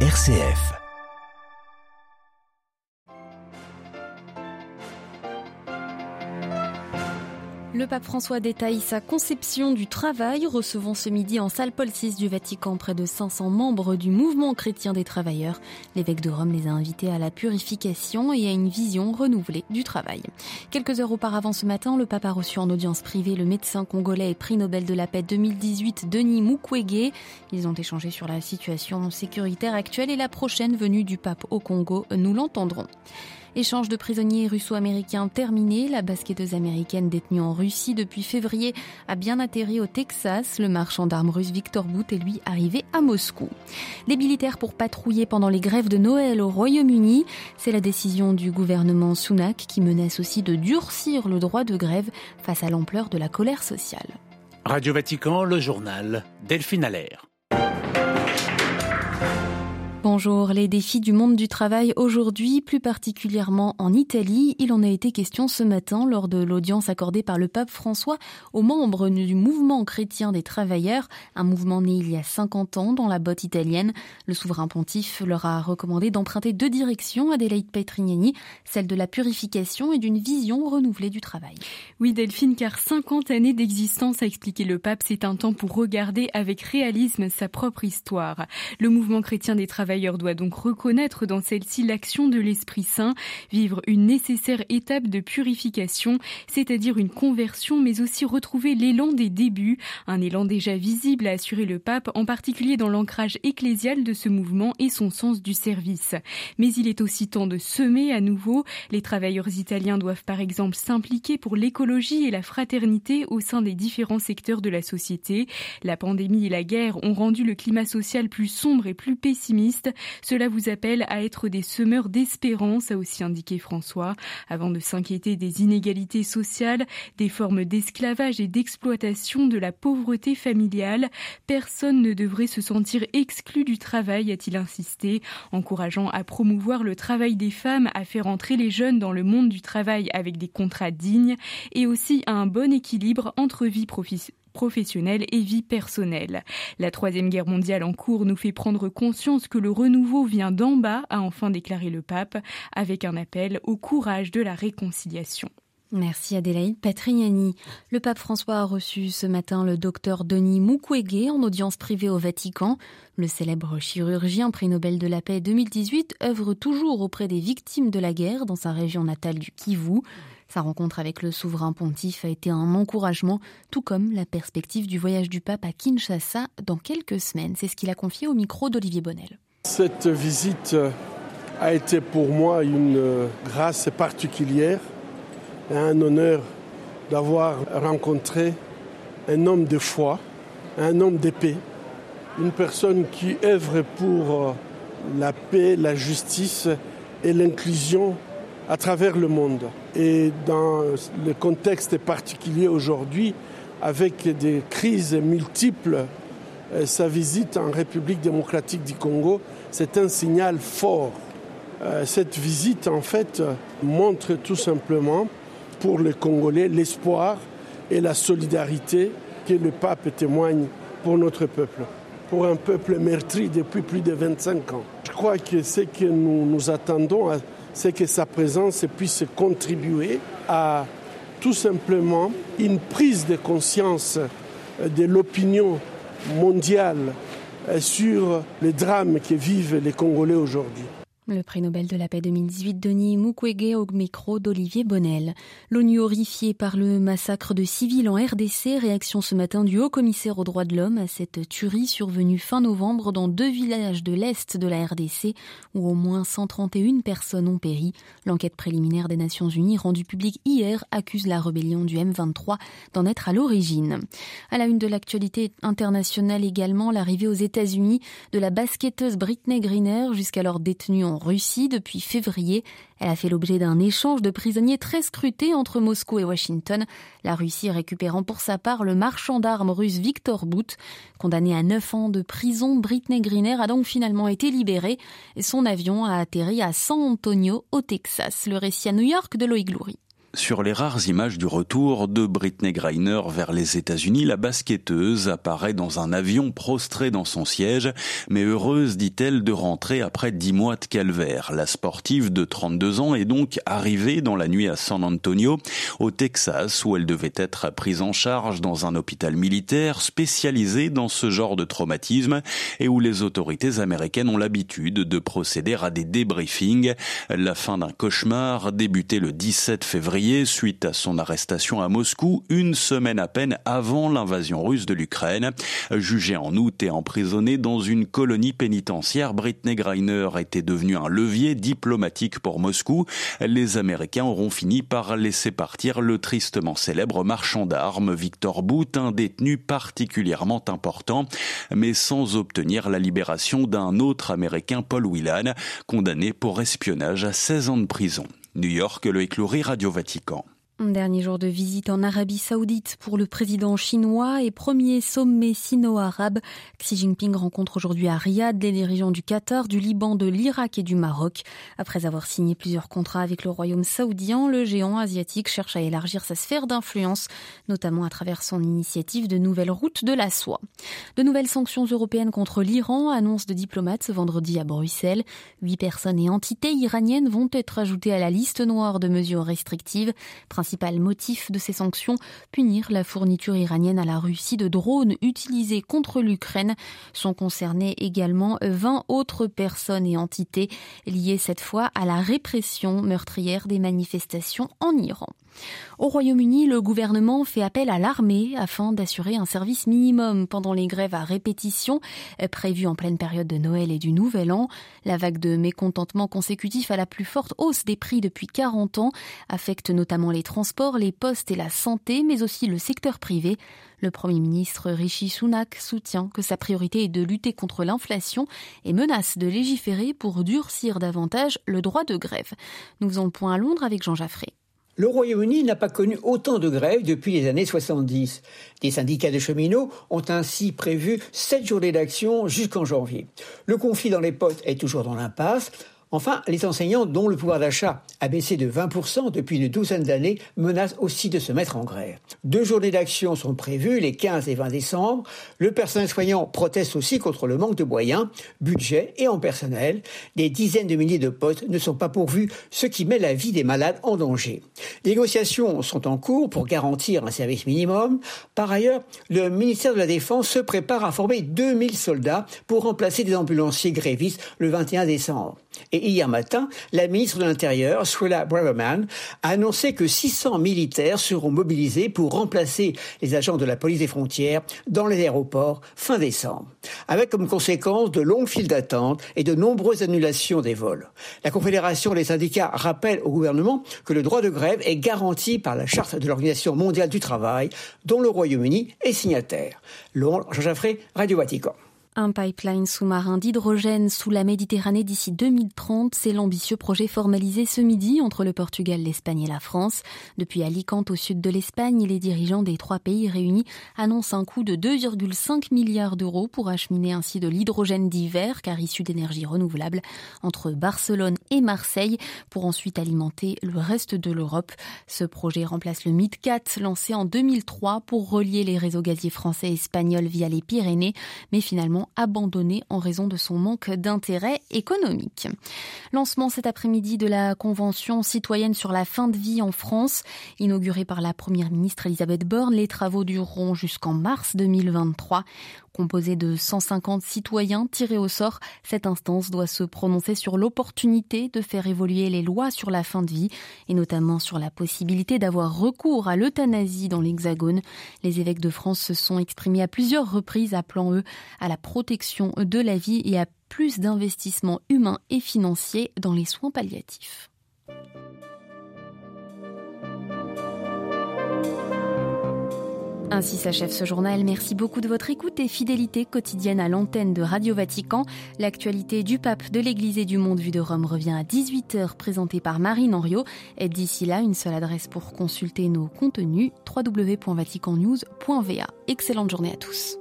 RCF. Le pape François détaille sa conception du travail, recevant ce midi en salle Paul VI du Vatican près de 500 membres du mouvement chrétien des travailleurs. L'évêque de Rome les a invités à la purification et à une vision renouvelée du travail. Quelques heures auparavant ce matin, le pape a reçu en audience privée le médecin congolais et prix Nobel de la paix 2018 Denis Mukwege. Ils ont échangé sur la situation sécuritaire actuelle et la prochaine venue du pape au Congo. Nous l'entendrons. Échange de prisonniers russo-américains terminé. La basketteuse américaine détenue en Russie depuis février a bien atterri au Texas. Le marchand d'armes russe Victor Bout est lui arrivé à Moscou. Des militaires pour patrouiller pendant les grèves de Noël au Royaume-Uni. C'est la décision du gouvernement Sunak qui menace aussi de durcir le droit de grève face à l'ampleur de la colère sociale. Radio Vatican, le journal Delphine Allaire. Bonjour, les défis du monde du travail aujourd'hui, plus particulièrement en Italie. Il en a été question ce matin lors de l'audience accordée par le pape François aux membres du mouvement chrétien des travailleurs, un mouvement né il y a 50 ans dans la botte italienne. Le souverain pontife leur a recommandé d'emprunter deux directions, Adelaide Petrignani, celle de la purification et d'une vision renouvelée du travail. Oui Delphine, car 50 années d'existence, a expliqué le pape, c'est un temps pour regarder avec réalisme sa propre histoire. Le mouvement chrétien des travailleurs doit donc reconnaître dans celle-ci l'action de l'Esprit Saint, vivre une nécessaire étape de purification, c'est-à-dire une conversion, mais aussi retrouver l'élan des débuts, un élan déjà visible, a assuré le pape, en particulier dans l'ancrage ecclésial de ce mouvement et son sens du service. Mais il est aussi temps de semer à nouveau. Les travailleurs italiens doivent par exemple s'impliquer pour l'écologie et la fraternité au sein des différents secteurs de la société. La pandémie et la guerre ont rendu le climat social plus sombre et plus pessimiste. Cela vous appelle à être des semeurs d'espérance, a aussi indiqué François, avant de s'inquiéter des inégalités sociales, des formes d'esclavage et d'exploitation, de la pauvreté familiale. Personne ne devrait se sentir exclu du travail, a-t-il insisté, encourageant à promouvoir le travail des femmes, à faire entrer les jeunes dans le monde du travail avec des contrats dignes et aussi à un bon équilibre entre vie professionnelle professionnelle et vie personnelle. La troisième guerre mondiale en cours nous fait prendre conscience que le renouveau vient d'en bas, a enfin déclaré le pape, avec un appel au courage de la réconciliation. Merci Adélaïde Patrignani. Le pape François a reçu ce matin le docteur Denis Mukwege en audience privée au Vatican. Le célèbre chirurgien prix Nobel de la paix 2018 œuvre toujours auprès des victimes de la guerre dans sa région natale du Kivu. Sa rencontre avec le souverain pontife a été un encouragement, tout comme la perspective du voyage du pape à Kinshasa dans quelques semaines. C'est ce qu'il a confié au micro d'Olivier Bonnel. Cette visite a été pour moi une grâce particulière un honneur d'avoir rencontré un homme de foi, un homme d'épée, une personne qui œuvre pour la paix, la justice et l'inclusion à travers le monde. Et dans le contexte particulier aujourd'hui, avec des crises multiples, euh, sa visite en République démocratique du Congo, c'est un signal fort. Euh, cette visite, en fait, montre tout simplement pour les Congolais l'espoir et la solidarité que le pape témoigne pour notre peuple, pour un peuple meurtri depuis plus de 25 ans. Je crois que ce que nous nous attendons à c'est que sa présence puisse contribuer à tout simplement une prise de conscience de l'opinion mondiale sur les drames que vivent les Congolais aujourd'hui. Le prix Nobel de la paix 2018, Denis Mukwege au micro d'Olivier Bonnel. L'ONU horrifiée par le massacre de civils en RDC, réaction ce matin du haut commissaire aux droits de l'homme à cette tuerie survenue fin novembre dans deux villages de l'Est de la RDC où au moins 131 personnes ont péri. L'enquête préliminaire des Nations Unies rendue publique hier accuse la rébellion du M23 d'en être à l'origine. À la une de l'actualité internationale également, l'arrivée aux États-Unis de la basketteuse Britney Greener jusqu'alors détenue en Russie depuis février. Elle a fait l'objet d'un échange de prisonniers très scruté entre Moscou et Washington, la Russie récupérant pour sa part le marchand d'armes russe Victor Bout. Condamné à 9 ans de prison, Britney Greener a donc finalement été libérée et son avion a atterri à San Antonio, au Texas. Le récit à New York de Loïc Loury. Sur les rares images du retour de Britney Griner vers les États-Unis, la basketteuse apparaît dans un avion prostré dans son siège, mais heureuse, dit-elle, de rentrer après dix mois de calvaire. La sportive de 32 ans est donc arrivée dans la nuit à San Antonio, au Texas, où elle devait être prise en charge dans un hôpital militaire spécialisé dans ce genre de traumatisme et où les autorités américaines ont l'habitude de procéder à des débriefings. La fin d'un cauchemar débuté le 17 février suite à son arrestation à Moscou une semaine à peine avant l'invasion russe de l'Ukraine. Jugée en août et emprisonnée dans une colonie pénitentiaire, Britney Greiner était devenue un levier diplomatique pour Moscou. Les Américains auront fini par laisser partir le tristement célèbre marchand d'armes Victor Bout, un détenu particulièrement important, mais sans obtenir la libération d'un autre Américain, Paul Whelan, condamné pour espionnage à 16 ans de prison. New York, le écloury Radio Vatican. Dernier jour de visite en Arabie Saoudite pour le président chinois et premier sommet sino-arabe. Xi Jinping rencontre aujourd'hui à Riyad les dirigeants du Qatar, du Liban, de l'Irak et du Maroc. Après avoir signé plusieurs contrats avec le royaume saoudien, le géant asiatique cherche à élargir sa sphère d'influence, notamment à travers son initiative de nouvelles routes de la soie. De nouvelles sanctions européennes contre l'Iran, annonce de diplomates ce vendredi à Bruxelles. Huit personnes et entités iraniennes vont être ajoutées à la liste noire de mesures restrictives principal motif de ces sanctions, punir la fourniture iranienne à la Russie de drones utilisés contre l'Ukraine. Sont concernées également 20 autres personnes et entités liées cette fois à la répression meurtrière des manifestations en Iran. Au Royaume-Uni, le gouvernement fait appel à l'armée afin d'assurer un service minimum pendant les grèves à répétition prévues en pleine période de Noël et du Nouvel An. La vague de mécontentement consécutif à la plus forte hausse des prix depuis 40 ans affecte notamment les transports, les postes et la santé, mais aussi le secteur privé. Le Premier ministre Rishi Sunak soutient que sa priorité est de lutter contre l'inflation et menace de légiférer pour durcir davantage le droit de grève. Nous faisons le point à Londres avec Jean Jaffré. Le Royaume-Uni n'a pas connu autant de grèves depuis les années 70. Des syndicats de cheminots ont ainsi prévu sept journées d'action jusqu'en janvier. Le conflit dans les postes est toujours dans l'impasse. Enfin, les enseignants dont le pouvoir d'achat a baissé de 20% depuis une douzaine d'années menacent aussi de se mettre en grève. Deux journées d'action sont prévues les 15 et 20 décembre. Le personnel soignant proteste aussi contre le manque de moyens, budget et en personnel. Des dizaines de milliers de postes ne sont pas pourvus, ce qui met la vie des malades en danger. Les négociations sont en cours pour garantir un service minimum. Par ailleurs, le ministère de la Défense se prépare à former 2000 soldats pour remplacer des ambulanciers grévistes le 21 décembre. Et hier matin, la ministre de l'Intérieur, Suella Braverman, a annoncé que 600 militaires seront mobilisés pour remplacer les agents de la police des frontières dans les aéroports fin décembre, avec comme conséquence de longues files d'attente et de nombreuses annulations des vols. La Confédération des syndicats rappelle au gouvernement que le droit de grève est garanti par la Charte de l'Organisation mondiale du travail, dont le Royaume-Uni est signataire. Jean Jaffré, Radio Vatican. Un pipeline sous-marin d'hydrogène sous la Méditerranée d'ici 2030, c'est l'ambitieux projet formalisé ce midi entre le Portugal, l'Espagne et la France. Depuis Alicante au sud de l'Espagne, les dirigeants des trois pays réunis annoncent un coût de 2,5 milliards d'euros pour acheminer ainsi de l'hydrogène d'hiver, car issu d'énergie renouvelable, entre Barcelone et Marseille, pour ensuite alimenter le reste de l'Europe. Ce projet remplace le MidCat lancé en 2003 pour relier les réseaux gaziers français et espagnols via les Pyrénées, mais abandonné en raison de son manque d'intérêt économique. Lancement cet après-midi de la Convention citoyenne sur la fin de vie en France. Inaugurée par la Première ministre Elisabeth Borne, les travaux dureront jusqu'en mars 2023. Composée de 150 citoyens tirés au sort, cette instance doit se prononcer sur l'opportunité de faire évoluer les lois sur la fin de vie et notamment sur la possibilité d'avoir recours à l'euthanasie dans l'Hexagone. Les évêques de France se sont exprimés à plusieurs reprises appelant eux à la protection de la vie et à plus d'investissements humains et financiers dans les soins palliatifs. Ainsi s'achève ce journal. Merci beaucoup de votre écoute et fidélité quotidienne à l'antenne de Radio Vatican. L'actualité du pape, de l'Église et du monde vu de Rome revient à 18h, présentée par Marine Henriot. Et d'ici là, une seule adresse pour consulter nos contenus www.vaticannews.va. Excellente journée à tous.